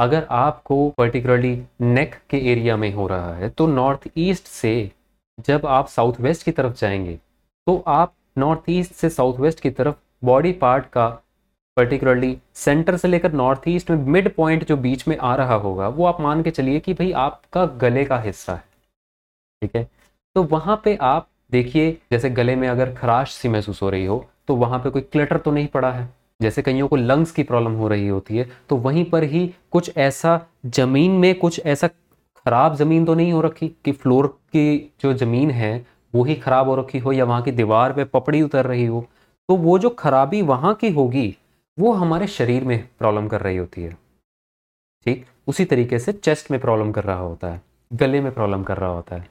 अगर आपको पर्टिकुलरली नेक के एरिया में हो रहा है तो नॉर्थ ईस्ट से जब आप साउथ वेस्ट की तरफ़ जाएँगे तो आप नॉर्थ ईस्ट से साउथ वेस्ट की तरफ़ बॉडी पार्ट का पर्टिकुलरली सेंटर से लेकर नॉर्थ ईस्ट में मिड पॉइंट जो बीच में आ रहा होगा, वो आप मान के चलिए कि भाई आपका गले का हिस्सा है। ठीक है? तो वहाँ पे आप देखिए, जैसे गले में अगर खराश सी महसूस हो रही हो तो वहाँ पे कोई क्लटर तो नहीं पड़ा है? जैसे कईयों को लंग्स की प्रॉब्लम हो रही होती है तो वहीं पर ही कुछ ऐसा ज़मीन में कुछ ऐसा खराब ज़मीन तो नहीं हो रखी कि फ्लोर की जो ज़मीन है, वो ही ख़राब हो रखी हो या वहाँ की दीवार पे पपड़ी उतर रही हो तो वो जो खराबी वहाँ की होगी, वो हमारे शरीर में प्रॉब्लम कर रही होती है। ठीक? उसी तरीके से चेस्ट में प्रॉब्लम कर रहा होता है, गले में प्रॉब्लम कर रहा होता है।